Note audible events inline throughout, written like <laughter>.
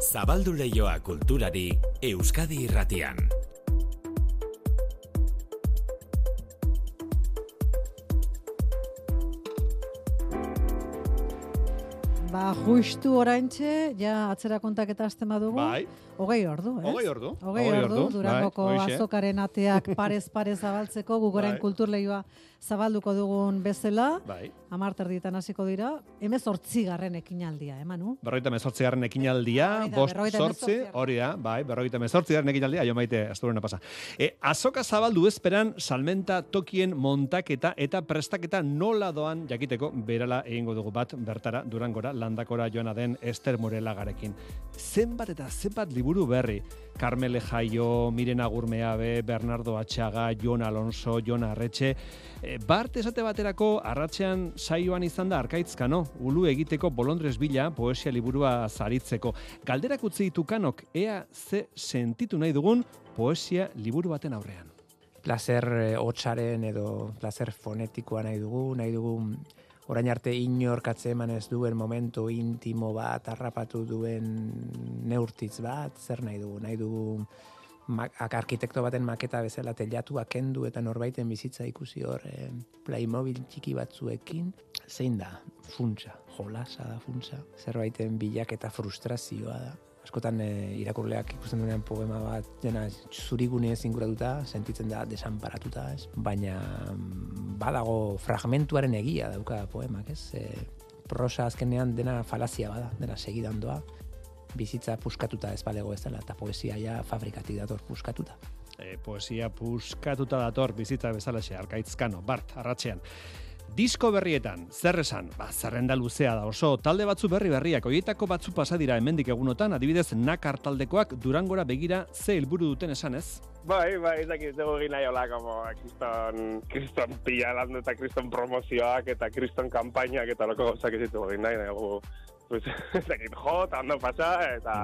Zabaldu leioa kulturari Euskadi irratian. Justu oraintxe, ja atzera kontaketa hasten badugu. Bai, Hogei ordu, ez? hogei ordu. Hogei ordu, Durangoko bai, hoxe. azokaren ateak <laughs> parez-pare zabaltzeko, gugoren Bai. kulturleioa zabalduko dugun bezala. Bai. Amar terdietan hasiko dira, emez garren ekinaldia, emanu? Berrogeita mezortzi garren ekinaldia, da, bost sortzi, hori da, bai, berrogeita mezortzi garren ekinaldia, jo maite, asturena pasa. E, azoka zabaldu ezperan, salmenta tokien montaketa eta prestaketa nola doan jakiteko berala egingo dugu bat bertara durangora landakora joana den Ester Morelagarekin. Zenbat eta zenbat liburu berri, Carmele Jaio, Miren Agurmeabe, Bernardo Atxaga, Jon Alonso, Jon Arretxe, e, bart esate baterako arratsean saioan izan da arkaitzkano, ulu egiteko bolondrez bila poesia liburua zaritzeko. Galderak utzi ditu kanok, ea ze sentitu nahi dugun poesia liburu baten aurrean. placer eh, hotsaren edo placer fonetikoa nahi dugu, nahi dugu orain arte inork atzeman ez duen momentu intimo bat, harrapatu duen neurtitz bat, zer nahi dugu, nahi dugu arkitekto baten maketa bezala telatua kendu eta norbaiten bizitza ikusi hor eh, Playmobil txiki batzuekin, zein da funtsa, jolasa da funtsa, zerbaiten bilak eta frustrazioa da. Askotan e, irakurleak ikusten duenean poema bat dena zurigune inguratuta, sentitzen da desanparatuta, ez? Baina mm, badago fragmentuaren egia dauka poemak, ez? E, prosa azkenean dena falazia bada, dena segidan doa, bizitza puskatuta ez balego ez dela, eta poesia ja fabrikatik dator puskatuta. E, poesia puskatuta dator bizitza bezalaxe, arkaitzkano, bart, arratsean. Disko berrietan, zer esan? Ba, zerrenda luzea da oso, talde batzu berri berriak, oietako batzu pasa dira hemendik egunotan, adibidez nakar taldekoak durangora begira ze helburu duten esan ez? Bai, bai, ez dakit, dugu egin nahi hola, como, kriston, kriston pila landu eta kriston promozioak eta kriston kampainak eta loko gauzak ez ditugu egin nahi, nahi, pues, <laughs> ez dakit, jo, eta ondo pasa, eta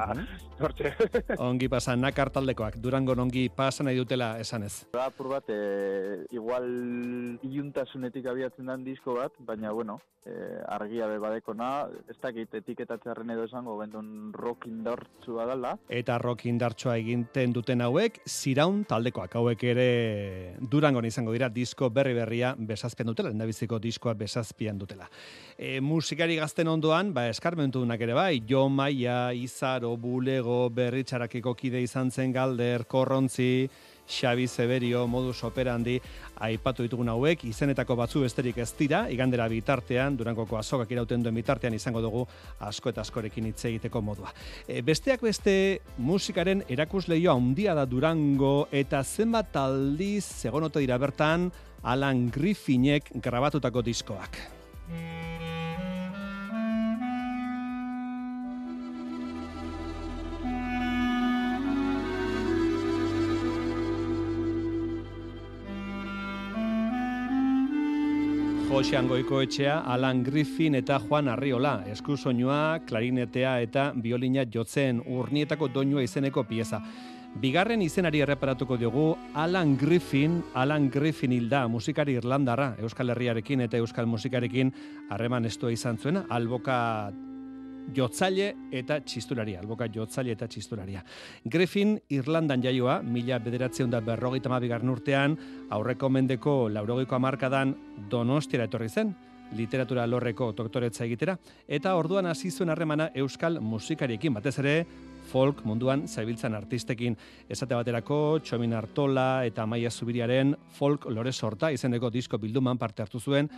hortxe. <laughs> Ongi pasa nakar taldekoak, durangon ongi pasa nahi dutela esan ez. Da, apur bat, e, igual iluntasunetik abiatzen den disko bat, baina, bueno, e, argia be badekona, ez dakit etiketatzearen edo esango, bendun rock indartzu badala, Eta rock indartsoa eginten duten hauek, ziraun taldekoak hauek ere durangon izango dira disko berri berria besazpen dutela, endabiziko diskoa besazpian dutela. E, musikari gazten ondoan, ba, eskarmentunak ere bai, Jo Maia, Izaro, Bulego, Berritxarakiko kide izan zen Galder, Korrontzi, Xabi Zeberio, modus operandi, aipatu ditugun hauek, izenetako batzu besterik ez dira, igandera bitartean, durangoko azokak irauten duen bitartean izango dugu asko eta askorekin hitz egiteko modua. E, besteak beste musikaren erakusleioa handia da Durango eta zenbat aldiz egonote dira bertan Alan Griffinek grabatutako diskoak. Jose Angoikoetxea, Alan Griffin eta Juan Arriola, eskusoinua, klarinetea eta biolina jotzen urnietako doinua izeneko pieza. Bigarren izenari erreparatuko diogu Alan Griffin, Alan Griffin hilda, musikari irlandarra, Euskal Herriarekin eta Euskal musikarekin harreman estua izan zuena, alboka jotzaile eta txistularia, alboka jotzaile eta txistularia. Griffin Irlandan jaioa, mila bederatzen da berrogeita mabigarren urtean, aurreko mendeko laurogeiko amarkadan donostiara etorri zen, literatura lorreko doktoretza egitera, eta orduan hasi zuen harremana euskal musikariekin, batez ere folk munduan zabiltzan artistekin. Esate baterako, Txomin Artola eta Maia Zubiriaren folk lore sorta izeneko disko bilduman parte hartu zuen,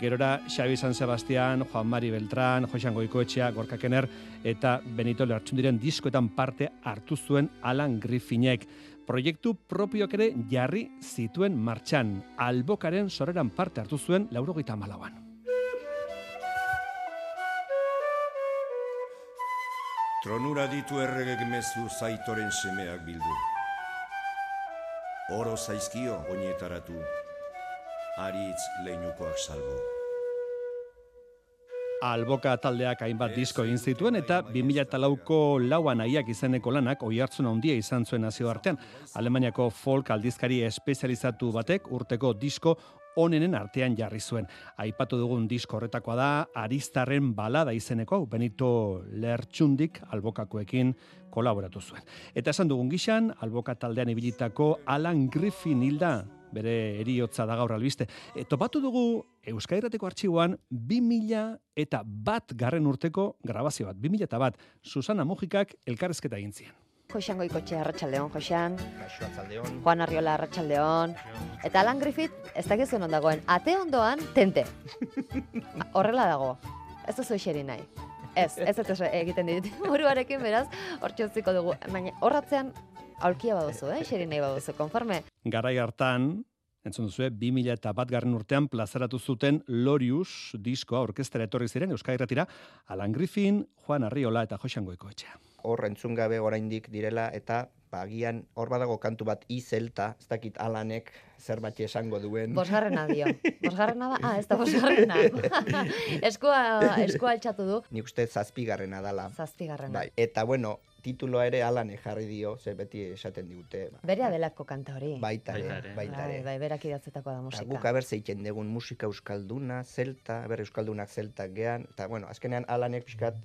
gerora Xabi San Sebastian, Juan Mari Beltrán, Josean Goikoetxea, Gorka Kener eta Benito Lertxundiren diskoetan parte hartu zuen Alan Griffinek. Proiektu propioak ere jarri zituen martxan. Albokaren soreran parte hartu zuen laurogeita malauan. Tronura ditu erregek mezu zaitoren semeak bildu. Oro zaizkio oinetaratu, aritz leinukoak salbu. Alboka taldeak hainbat disko egin zituen eta 2004ko lauan aiak izeneko lanak oi hartzun handia izan zuen nazio artean. Alemaniako folk aldizkari espezializatu batek urteko disko onenen artean jarri zuen. Aipatu dugun disko horretakoa da, Aristarren balada izeneko, Benito Lertxundik albokakoekin kolaboratu zuen. Eta esan dugun gixan, alboka taldean ibilitako Alan Griffin hilda, bere eriotza da gaur albiste. E, topatu dugu Euskairateko artxiboan 2000 eta bat garren urteko grabazio bat. 2000 eta bat, Susana Mujikak elkarrezketa egin zien. Josean Goikotxe Arratsaldeon, Josean. Juan Arriola Arratsaldeon. Eta Alan Griffith, ez dakizu non dagoen, ate ondoan tente. <laughs> Horrela dago. Ez duzu eseri nahi. Ez, ez ez egiten dit. <laughs> Buruarekin beraz, hortxe dugu. Baina horratzean aulkia baduzu, eh? Eseri nahi baduzu, konforme. Garai hartan, entzun duzu, 2000 eta bat garren urtean plazaratu zuten Lorius diskoa orkestera etorri ziren Euskairatira, Alan Griffin, Juan Arriola eta Josean Goikoetxea. Hor entzun gabe oraindik direla eta bagian hor badago kantu bat izelta, ez dakit alanek zerbait esango duen. Bosgarrena dio. Bosgarrena da? Ah, ez da <laughs> bosgarrena. <laughs> eskua, eskua altxatu du. Nik uste zazpigarrena dala. Zazpigarrena. Bai. Eta bueno, tituloa ere alanek jarri dio, ze beti esaten digute. Ba, Bere adelako kanta hori. Baita ere, baita Bai, ere. bai, berak idatzetakoa da musika. guk aber zeiten dugun musika euskalduna, zelta, aber euskaldunak zeltak gean, eta bueno, azkenean alanek pixkat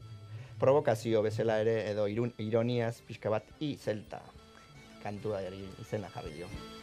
provokazio bezala ere, edo irun, ironiaz pixka bat i zelta kantua izena jarri dio.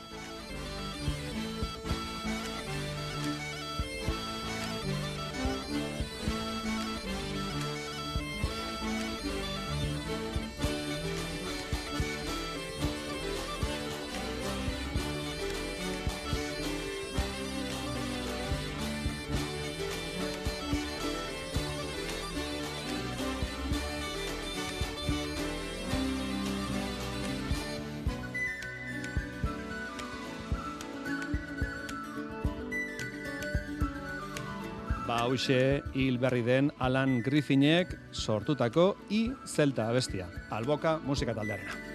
Hause, hil berri den Alan Griffinek sortutako i zelta abestia. Alboka musika taldearena.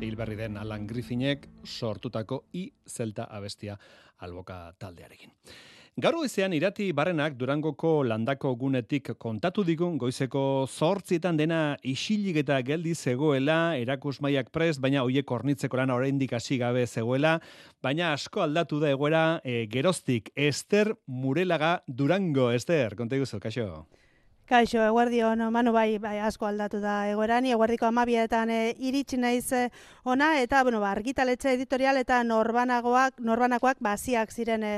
Hilberri den Alan Griffinek sortutako i zelta abestia alboka taldearekin. Gaur goizean irati barrenak Durangoko landako gunetik kontatu digun goizeko zortzietan dena isilik eta geldi zegoela, erakusmaiak prest, baina hoiek hornitzeko lan oraindik hasi gabe zegoela, baina asko aldatu da egoera e, geroztik Ester Murelaga Durango, Ester, konta iguzu, kaixo. Kaixo, eguerdion, manu bai, bai asko aldatu da egoerani, eguerdiko amabietan e, iritsi naiz e, ona, eta, bueno, ba, argitaletxe editorial eta norbanagoak, norbanakoak baziak ziren e,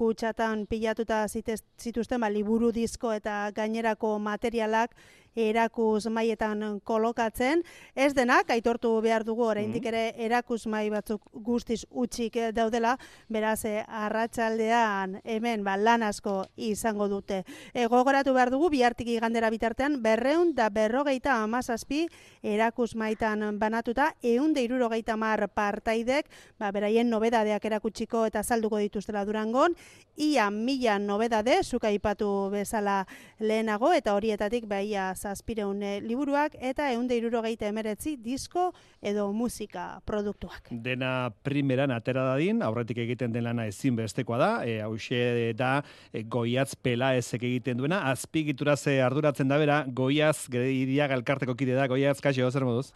kutsatan pilatuta zituzten ba, liburu disko eta gainerako materialak erakus maietan kolokatzen. Ez denak, aitortu behar dugu, oraindik ere erakus mai batzuk guztiz utxik eh, daudela, beraz, eh, arratsaldean hemen ba, lan asko izango dute. E, gogoratu behar dugu, bihartik igandera bitartean, berreun da berrogeita amazazpi erakus maitan banatuta, eun da irurogeita mar partaidek, ba, beraien nobedadeak erakutsiko eta salduko dituztela durangon, ia mila nobedade, zuka aipatu bezala lehenago, eta horietatik baia zazpireun eh, liburuak, eta eun da irurogeita emeretzi disko edo musika produktuak. Dena primeran atera dadin, aurretik egiten den lana ezinbestekoa da, e, hause da e, goiatz pela ezek egiten duena, azpigitura ze arduratzen da bera, goiaz, iriaga elkarteko kide da, goiaz, kaxo, zer moduz?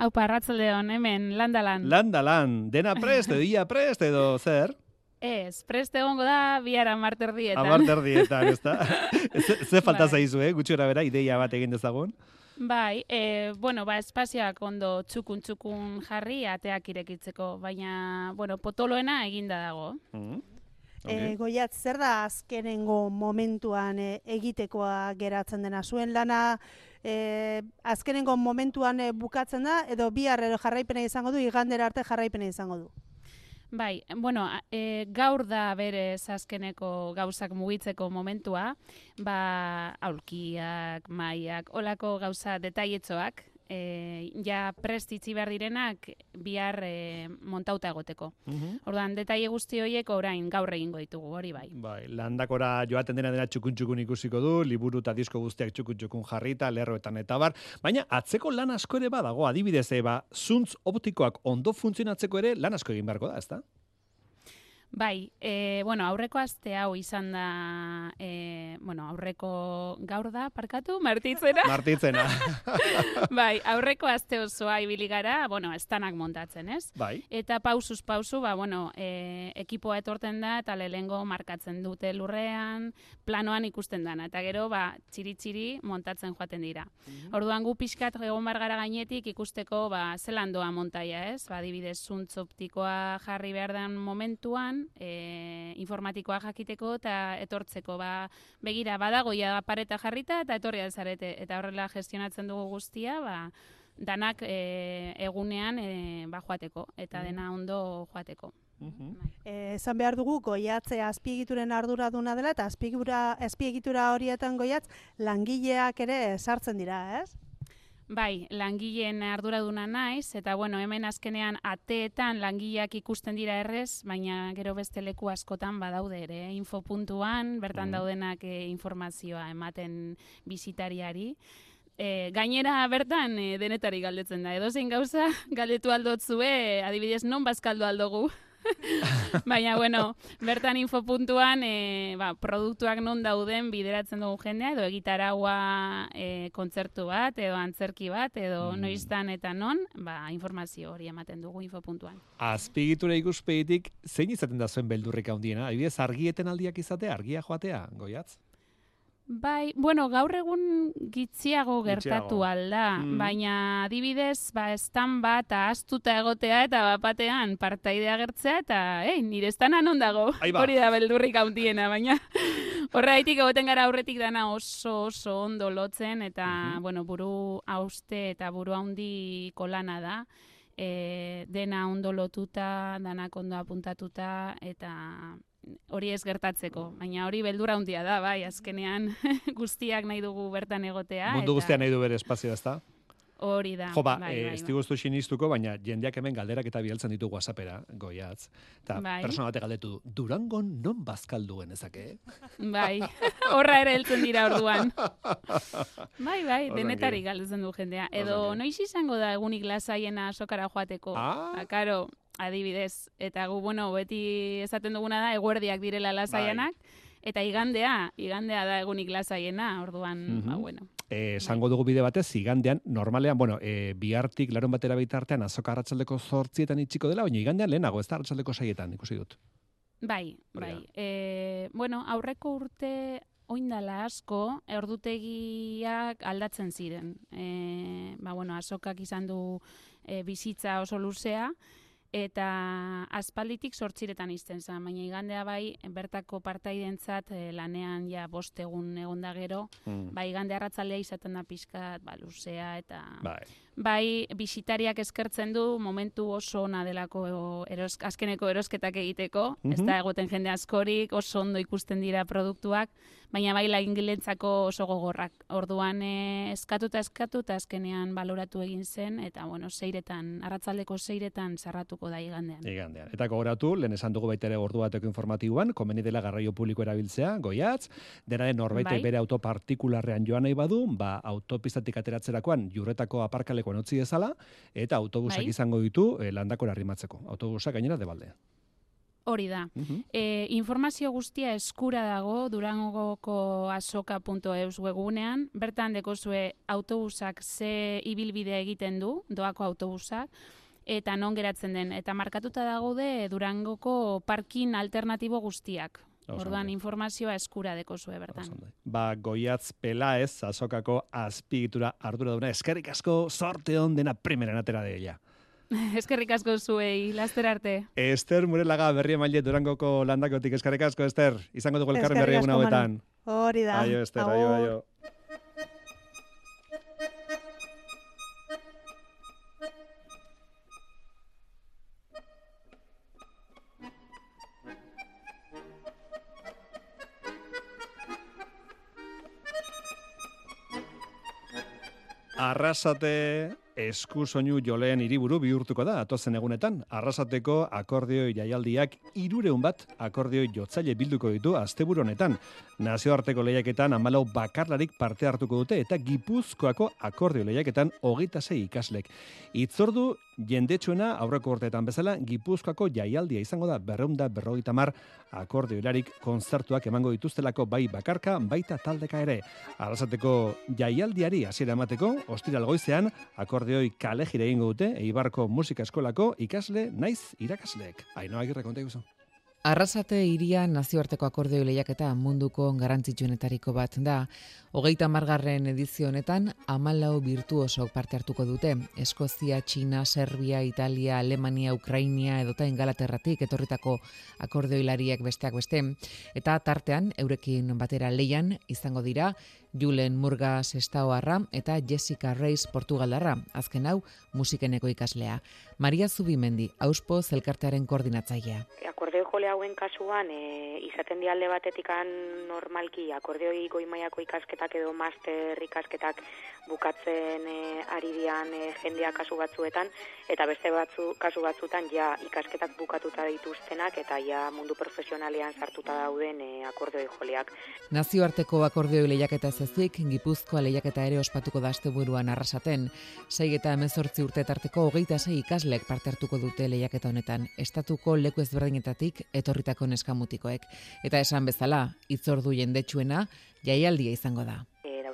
Hau parratzeldeon, hemen, landalan. Landalan, dena prest, edo ia prest, edo zer? Ez, prest egongo da, biara marterdietan. Amarterdietan, ez da? <laughs> ze, falta Bai. zaizu, eh? Gutxora bera, ideia bat egin dezagun. Bai, e, bueno, ba, espazioak ondo txukun-txukun jarri, ateak irekitzeko, baina, bueno, potoloena eginda dago. Mm. E, goiat, zer da azkenengo momentuan e, egitekoa geratzen dena? Zuen lana e, azkenengo momentuan e, bukatzen da, edo bihar jarraipena izango du, igandera arte jarraipena izango du? Bai, bueno, e, gaur da berez azkeneko gauzak mugitzeko momentua, ba, aulkiak, maiak, olako gauza detailetxoak, e, ja prest itzi behar direnak bihar e, montauta egoteko. Orduan, detaile guzti horiek orain gaur egingo ditugu, hori bai. Bai, landakora joaten dena dena txukun-txukun ikusiko du, liburu eta disko guztiak txukun-txukun jarrita, lerroetan eta bar, baina atzeko lan asko ere badago, adibidez, eba, zuntz optikoak ondo funtzionatzeko ere lan asko egin beharko da, ezta? Bai, e, bueno, aurreko aste hau izan da, e, bueno, aurreko gaur da, parkatu, martitzera. <laughs> Martitzena. <laughs> bai, aurreko aste osoa ibili gara, bueno, estanak montatzen, ez? Bai. Eta pausuz pausu, ba, bueno, e, ekipoa etorten da, eta lehengo markatzen dute lurrean, planoan ikusten dana, eta gero, ba, txiri-txiri montatzen joaten dira. Orduan gu pixkat egon bar gara gainetik ikusteko, ba, zelan doa montaia, ez? Ba, adibidez, zuntz optikoa jarri behar den momentuan, e, informatikoa jakiteko eta etortzeko, ba, begira, badago ja pareta jarrita eta etorri zarete, eta horrela gestionatzen dugu guztia, ba, danak e, egunean e, ba, joateko, eta dena ondo joateko. E, esan behar dugu goiatze azpiegituren arduraduna dela eta azpiegitura, azpiegitura horietan goiatz langileak ere sartzen dira, ez? Bai, langileen arduraduna naiz, eta bueno, hemen azkenean ateetan langileak ikusten dira errez, baina gero beste leku askotan badaude ere, eh? infopuntuan, bertan Mm. daudenak eh, informazioa ematen bisitariari. E, gainera bertan e, denetari galdetzen da. Edozein gauza galdetu aldotzue, adibidez non bazkaldu aldogu. <laughs> Baina, bueno, bertan infopuntuan e, ba, produktuak non dauden bideratzen dugu jendea, edo egitaragua e, kontzertu bat, edo antzerki bat, edo Mm. noiztan eta non, ba, informazio hori ematen dugu infopuntuan. Azpigitura ikuspegitik, zein izaten da zuen beldurrik handiena? Adibidez, argieten aldiak izatea, argia joatea, goiatz? Bai, bueno, gaur egun gitziago gertatu alda, Mm. baina adibidez, ba, estan bat ahaztuta egotea eta bapatean partaidea gertzea eta, ei, nire estana non dago, hori da beldurrik hauntiena, baina <laughs> horreitik egoten gara aurretik dana oso oso ondo lotzen eta, bueno, buru hauste eta buru haundi kolana da, e, dena ondo lotuta, danak ondo apuntatuta eta hori ez gertatzeko, baina hori beldura handia da, bai, azkenean <laughs> guztiak nahi dugu bertan egotea. Mundu eta guztian nahi du bere espazio, ezta? Hori da. Jo, ba, bai, eh, bai, ez diguztu sinistuko, baina jendeak hemen galderak eta bialtzen ditu WhatsAppera, goiatz. Eta Bai. persona batek galdetu du, Durangon non bazkaldu genezake? Bai, <laughs> horra ere heltzen dira orduan. <laughs> Bai, bai, denetari galdetzen du jendea. Edo noiz izango da egunik lasaiena sokara joateko. Ah. Ba, karo, adibidez. Eta gu, bueno, beti esaten duguna da, eguerdiak direla lasaianak. Eta igandea, igandea da egunik lasaiena, orduan, ba, Mhm. bueno. Eh, esango dugu bide batez, igandean, normalean, bueno, eh, bihartik larun batera bitartean azoka arratsaldeko zortzietan itxiko dela, baina igandean lehenago, ez da arratsaldeko saietan, ikusi dut. Bai, da. bai. E, bueno, aurreko urte oindala asko, ordutegiak aldatzen ziren. E, ba, bueno, azokak izan du e, bizitza oso luzea, eta aspalditik sortziretan izten zen, baina igandea bai, bertako partaidentzat eh, lanean ja bost egun egon da gero, Mm. bai igande arratzaldea izaten da pixkat, ba, luzea eta... Bai. Bai, bisitariak eskertzen du momentu oso ona delako eros, azkeneko erosketak egiteko, ez Mhm. da egoten jende askorik, oso ondo ikusten dira produktuak, baina bai laingilentzako oso gogorrak. Orduan eh, eskatuta eskatuta azkenean baloratu egin zen, eta bueno, seiretan, arratzaldeko seiretan sarratuko da igandean. Igandean. Eta gogoratu, lehen esan dugu baita ere ordu bateko informatiboan, komeni dela garraio publiko erabiltzea, goiatz, dena den norbaitek Bai. bere auto partikularrean joan nahi badu, ba, autopistatik ateratzerakoan jurretako aparkalekoan utzi dezala, eta autobusak Bai. izango ditu eh, landakora arrimatzeko. Autobusak gainera debalde. Hori da. E, informazio guztia eskura dago durangoko asoka.eus webunean. Bertan dekozue autobusak ze ibilbidea egiten du, doako autobusak, eta non geratzen den. Eta markatuta dagode durangoko parkin alternatibo guztiak. Orduan informazioa eskura dekozue bertan. Ba, goiatz pelaez, azokako azpigitura ardura duna, eskerrik asko sorte on dena primeran atera de ella. <laughs> Eskerrik asko zuei, laster arte. Ester Murelaga berri emaile Durangoko landakotik eskerrik asko, Ester. Izango dugu elkarren berri egun hauetan. Hori da. Aio, Ester, aio, aio. Arrasate esku soinu joleen hiriburu bihurtuko da atozen egunetan. Arrasateko akordeoi jaialdiak irureun bat akordeoi jotzaile bilduko ditu asteburu honetan. Nazioarteko lehiaketan amalau bakarlarik parte hartuko dute eta gipuzkoako akordeo lehiaketan hogeita sei ikaslek. Itzordu jendetsuena aurreko urteetan bezala gipuzkoako jaialdia izango da berreunda berrogeita mar akordeolarik konzertuak emango dituztelako bai bakarka baita taldeka ere. Arrasateko jaialdiari hasiera emateko, ostiral goizean, akordeoi kale jire egingo dute, Eibarko Musika Eskolako ikasle naiz irakasleek. Ainoa agirre konta iguzu. Arrasate iria nazioarteko akordeo lehiaketa munduko garrantzitsuenetariko bat da. Hogeita margarren edizio honetan, amalau virtuosok parte hartuko dute. Eskozia, Txina, Serbia, Italia, Alemania, Ukrainia edota Ingalaterratik etorritako akordeoilariak besteak beste. Eta tartean, eurekin batera leian izango dira, Julen Murga Sestaoarra eta Jessica Reis Portugalarra, azken hau musikeneko ikaslea. Maria Zubimendi, auspo zelkartearen koordinatzailea. Jole hauen kasuan e, izaten di alde batetikan normalki akordeoi goi mailako ikasketak edo master ikasketak bukatzen e, ari dian e, jendea kasu batzuetan eta beste batzu kasu batzutan ja ikasketak bukatuta dituztenak eta ja mundu profesionalean sartuta dauden e, akordeoi joleak. Nazioarteko akordeoi lehiaketa ez ezik, Gipuzkoa lehiaketa ere ospatuko da asteburuan arrasaten. Sei eta hemezortzi urte tarteko hogeita sei ikaslek parte hartuko dute lehiaketa honetan, estatuko leku ezberdinetatik etorritako neskamutikoek. Eta esan bezala, itzordu jendetsuena, jaialdia izango da.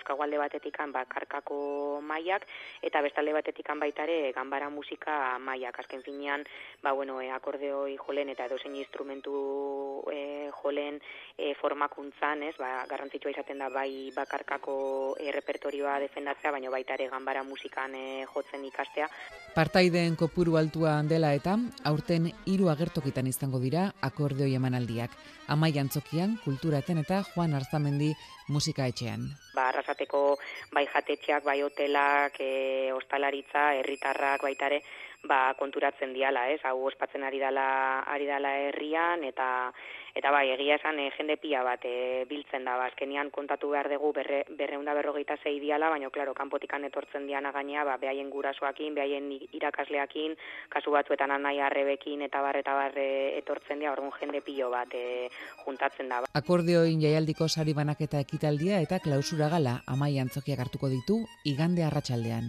Dauzkagu alde batetikan ba, karkako mailak eta beste alde batetikan baita ere ganbara musika mailak azken finean ba, bueno, e, akordeoi jolen eta edozein instrumentu e, jolen e, formakuntzan ez, ba, garrantzitsua izaten da bai bakarkako e, repertorioa defendatzea baina baita ere ganbara musikan e, jotzen ikastea Partaideen kopuru altua dela eta aurten hiru agertokitan izango dira akordeoi emanaldiak. Amai antzokian, kulturaten eta Juan Arzamendi musika etxean. ba, arrasateko bai jatetxeak, bai hotelak, e, ostalaritza, herritarrak baita ere, ba, konturatzen diala, ez? Hau ospatzen ari dala, ari dala herrian, eta eta bai, egia esan e, jende pila bat e, biltzen da, ba, azkenian kontatu behar dugu berre, berreunda berrogeita zei diala, baina, klaro, kanpotikan etortzen diana gainea, ba, behaien gurasoakin, behaien irakasleakin, kasu batzuetan anai arrebekin, eta barre eta barre etortzen dira, orduan jende pilo bat e, juntatzen da. Akordeoin jaialdiko sari banaketa ekitaldia eta klausura gala amai antzokiak hartuko ditu igande arratsaldean.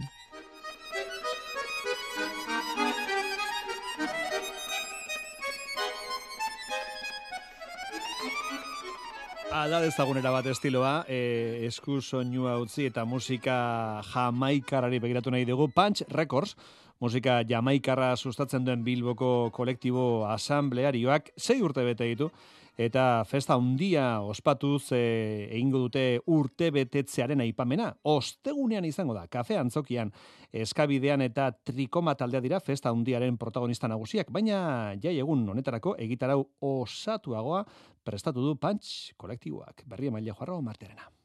Ala dezagunera bat estiloa, e, esku soinua utzi eta musika jamaikarari begiratu nahi dugu. Punch Records, musika jamaikarra sustatzen duen Bilboko kolektibo asamblearioak, sei urte bete ditu, eta festa handia ospatuz e, egingo dute urte betetzearen aipamena. Ostegunean izango da, kafe antzokian, eskabidean eta trikoma taldea dira festa handiaren protagonista nagusiak, baina jai egun honetarako egitarau osatuagoa prestatu du Punch kolektiboak. Berri emaile joarro marterena.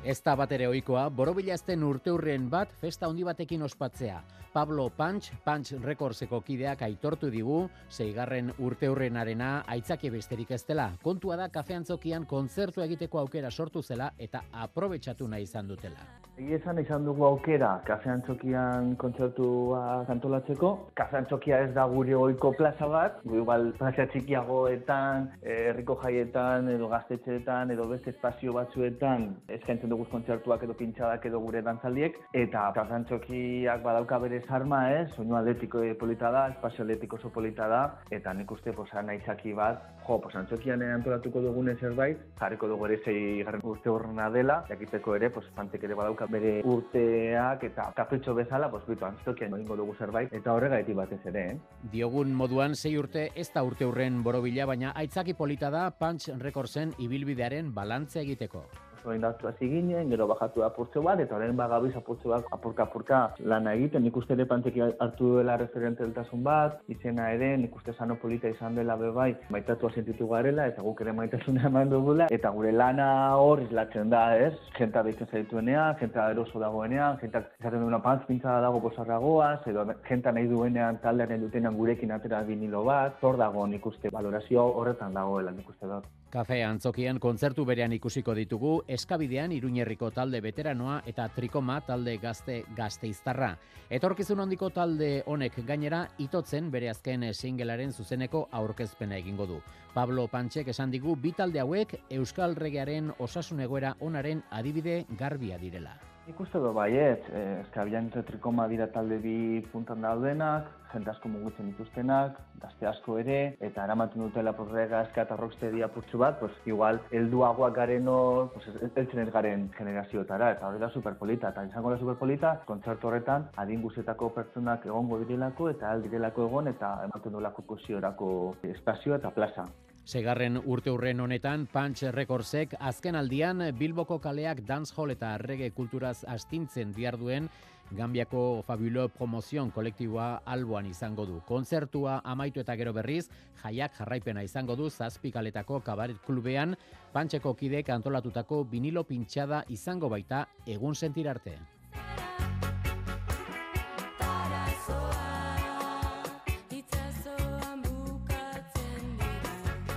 Ez da bat ere oikoa, borobilazten urteurren bat festa handi batekin ospatzea. Pablo Punch, Punch Recordseko kideak aitortu digu, zeigarren urteurrenarena aitzaki besterik ez dela. Kontua da kafeantzokian kontzertu egiteko aukera sortu zela eta aprobetsatu nahi izan dutela. Esan izan dugu aukera kafean txokian kontzertua kantolatzeko. Kafean txokia ez da gure oiko plaza bat, gu igual plaza txikiagoetan, eh, herriko jaietan, edo gaztetxeetan, edo beste espazio batzuetan eskaintzen dugu kontzertuak edo pintxadak edo gure dantzaldiek. Eta kafean txokiak badauka bere zarma ez, soinu atletiko polita da, espazio atletiko oso polita da, eta nik uste posa nahizaki bat, jo, posa antxokian antolatuko dugune zerbait, jarriko dugu ere zei garren urte horrena dela, jakiteko ere, pues, pantek ere badauka bere urteak eta kapritxo bezala, pues bitu, antzokian egingo dugu zerbait, eta horregaiti batez ere, eh? Diogun moduan sei urte ez da urte urren borobila, baina aitzaki polita da Punch Recordsen ibilbidearen balantze egiteko orain datu hasi ginen, gero bajatu apurtze bat, eta orain bagabiz apurtze bat apurka-apurka lana egiten, nik uste ere panteki hartu duela referenteltasun bat, izena ere, nik uste sano polita izan dela bebai, maitatu sentitu garela, eta guk ere maitasuna eman dugula, eta gure lana hor izlatzen da, ez? Jenta deitzen zaituenean, jenta eroso dagoenean, jenta izaten duena pantz pintzada dago posarragoaz, edo jenta nahi duenean taldearen dutenean gurekin atera vinilo bat, hor dago nik uste valorazio horretan dagoela nik uste dut. Kafe antzokian kontzertu berean ikusiko ditugu, eskabidean iruñerriko talde veteranoa eta trikoma talde gazte gazteiztarra. Etorkizun handiko talde honek gainera itotzen bere azken singelaren zuzeneko aurkezpena egingo du. Pablo Pantxek esan digu bi talde hauek Euskal Regearen osasun egoera onaren adibide garbia direla. Ikuste do baiet, eh, trikoma dira talde bi puntan daudenak, jente asko mugutzen dituztenak, gazte asko ere, eta eramaten dutela porrega eska eta rocksteady apurtzu bat, pues, igual, elduagoak garen hor, pues, eltzen ez garen generazioetara, eta hori da superpolita, eta izango da superpolita, kontzertu horretan, adin guzetako pertsonak egongo direlako, eta aldirelako egon, eta ematen duelako kosiorako espazio eta plaza. Segarren urte urren honetan, Punch Recordsek azken aldian Bilboko kaleak dancehall eta reggae kulturaz astintzen duen Gambiako Fabulo Promozion kolektiboa alboan izango du. Kontzertua amaitu eta gero berriz, jaiak jarraipena izango du zazpikaletako kabaret klubean, Pantxeko kidek antolatutako vinilo pintxada izango baita egun sentirarte.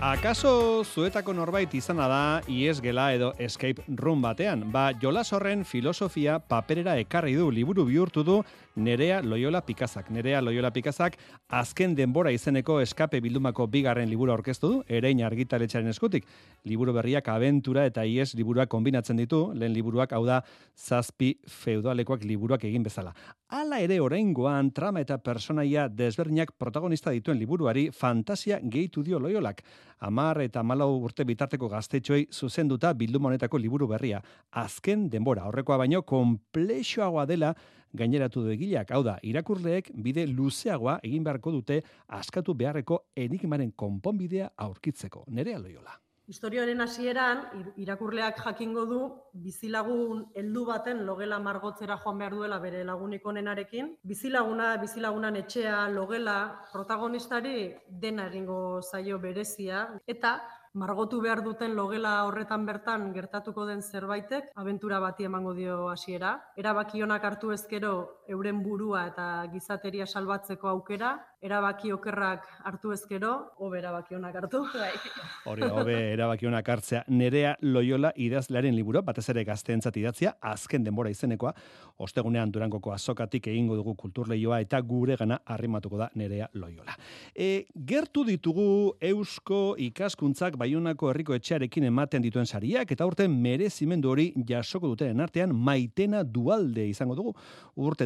Akaso zuetako norbait izana da ies gela edo escape room batean. Ba, jolas horren filosofia paperera ekarri du, liburu bihurtu du Nerea Loyola Pikazak. Nerea Loyola Pikazak azken denbora izeneko eskape bildumako bigarren liburu aurkeztu du, erein argitaletxaren eskutik. Liburu berriak abentura eta ies liburuak kombinatzen ditu, lehen liburuak hau da zazpi feudalekoak liburuak egin bezala. Hala ere oraingoan trama eta personaia desberdinak protagonista dituen liburuari fantasia gehitu dio Loyolak. Amar eta malau urte bitarteko gaztetxoei zuzenduta bilduma honetako liburu berria. Azken denbora, horrekoa baino, komplexoagoa dela gaineratu du egileak, hau da, irakurleek bide luzeagoa egin beharko dute askatu beharreko enigmaren konponbidea aurkitzeko. Nerea loiola. Historioaren hasieran irakurleak jakingo du bizilagun heldu baten logela margotzera joan behar duela bere lagunik onenarekin. Bizilaguna, bizilagunan etxea, logela, protagonistari dena egingo zaio berezia eta margotu behar duten logela horretan bertan gertatuko den zerbaitek abentura bati emango dio hasiera. Erabaki onak hartu ezkero euren burua eta gizateria salbatzeko aukera, erabaki okerrak hartu ezkero, hobe erabaki onak hartu. Bai. Hori, hobe erabaki onak hartzea. Nerea Loyola idazlearen liburu, batez ere gazteentzat idatzia, azken denbora izenekoa, ostegunean durangoko azokatik egingo dugu kulturleioa eta gure gana arrimatuko da Nerea Loyola. E, gertu ditugu eusko ikaskuntzak Baionako herriko etxearekin ematen dituen sariak eta urte merezimendu hori jasoko duten artean maitena dualde izango dugu.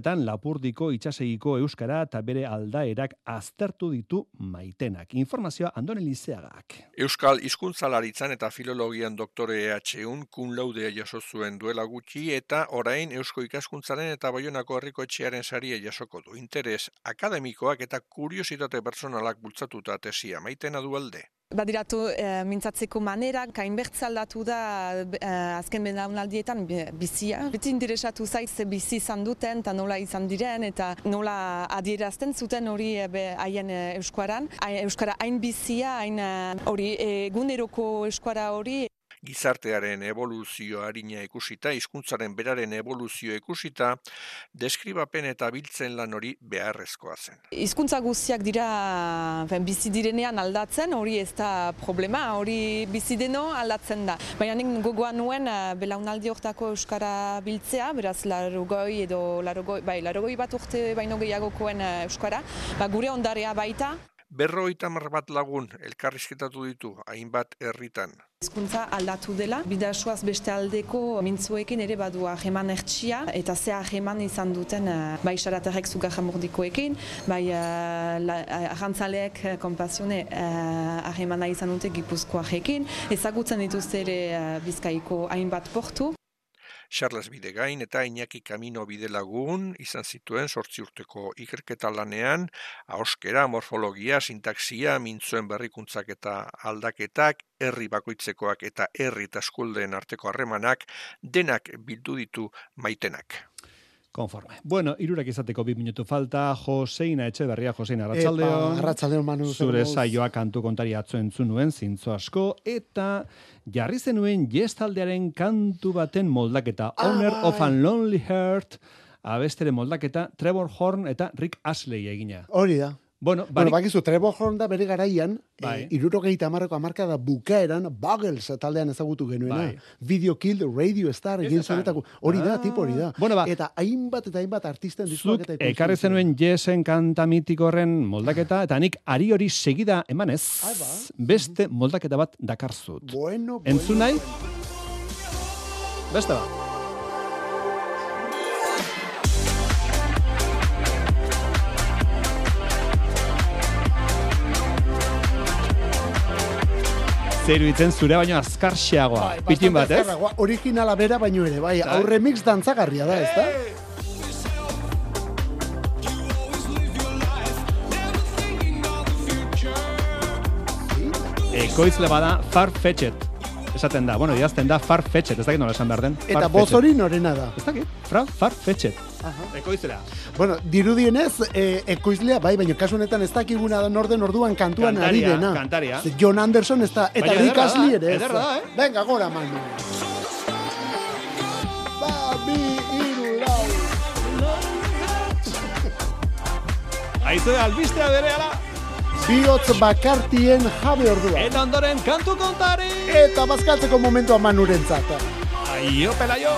Urtetan Lapurdiko itsasegiko euskara eta bere aldaerak aztertu ditu maitenak. Informazioa Andone Lizeagak. Euskal hizkuntzalaritzan eta filologian doktore EHUn kun laudea jaso zuen duela gutxi eta orain Eusko ikaskuntzaren eta Baionako herriko etxearen saria jasoko du. Interes akademikoak eta kuriositate personalak bultzatuta tesia maitena dualde. Badiratu e, mintzatzeko manera, kainbertze aldatu da e, azken belaunaldietan bizia. Beti interesatu zait ze bizi izan duten, eta nola izan diren, eta nola adierazten zuten hori haien e, euskaran. Euskara hain bizia, hain hori eguneroko euskara hori gizartearen evoluzio harina ikusita, hizkuntzaren beraren evoluzio ikusita, deskribapen eta biltzen lan hori beharrezkoa zen. Hizkuntza guztiak dira ben, bizi direnean aldatzen, hori ez da problema, hori bizi deno aldatzen da. Baina nik gogoan nuen eh, belaunaldi hortako euskara biltzea, beraz larogoi edo larogoi, bai, larogoi bat urte baino gehiagokoen eh, euskara, ba, gure ondarea baita, berroita bat lagun elkarrizketatu ditu hainbat herritan. Hizkuntza aldatu dela, bidasoaz beste aldeko mintzuekin ere badua jeman ertsia, eta ze jeman izan duten uh, bai xaraterrek zugar jamordikoekin, bai uh, ahantzaleek uh, kompazione uh, izan dute gipuzkoarekin, ezagutzen dituzte ere uh, bizkaiko hainbat portu, Charles Bidegain eta Iñaki Kamino Bidelagun izan zituen sortzi urteko ikerketa lanean, ahoskera, morfologia, sintaxia, mintzuen berrikuntzak eta aldaketak, herri bakoitzekoak eta herri eta eskuldeen arteko harremanak, denak bildu ditu maitenak. Konforme. Bueno, irurak izateko bi minutu falta, Joseina Etxeberria, Joseina Arratxaldeo. Arratxaldeo, Manu. Zure saioa kantu kontari atzo entzun nuen, zintzo asko, eta jarri zenuen jestaldearen kantu baten moldaketa. Ah, Owner bai. of a Lonely Heart, abestere moldaketa, Trevor Horn eta Rick Ashley egina. Hori da. Bueno, barik... bueno bakizu, Trevor Horn da bere garaian, bai. e, irurogeita amarreko amarka da bukaeran, Buggles taldean ezagutu genuena. Bai. Video Kill, Radio Star, egin zuretako. Hori da, ah. tipo hori da. Bueno, ba, eta hainbat eta hainbat artisten dizuak eta ekarri zenuen jesen kanta mitikoren moldaketa, eta nik ari hori segida emanez, ba. beste moldaketa bat dakarzut. Bueno, bueno. Entzun nahi? Beste bat. Zer itzen zure baino azkarxeagoa. Bai, Pitin bat, ez? Originala bera baino ere, bai. bai. Aurre mix dantzagarria da, ez da? Ekoizle bada Farfetchet. Esaten da, bueno, idazten da Farfetchet, ez dakit nola esan behar den. Eta boz hori norena da. Ez dakit, Fra, Farfetchet. Ekoizlea. Bueno, dirudienez, eh, ekoizlea, bai, baina kasu honetan ez dakiguna da norden orduan kantuan kantaria, ari dena. Kantaria, John Anderson ez da, eta Rick Astley ere. Ederra da, eh? Venga, gora, manu. Ba, bi, iru, lau. <laughs> Aizu albistea bere ala. Biotz bakartien jabe ordua. Eta ondoren kantu kontari. Eta bazkaltzeko momentua manurentzat. Aio, pelaio.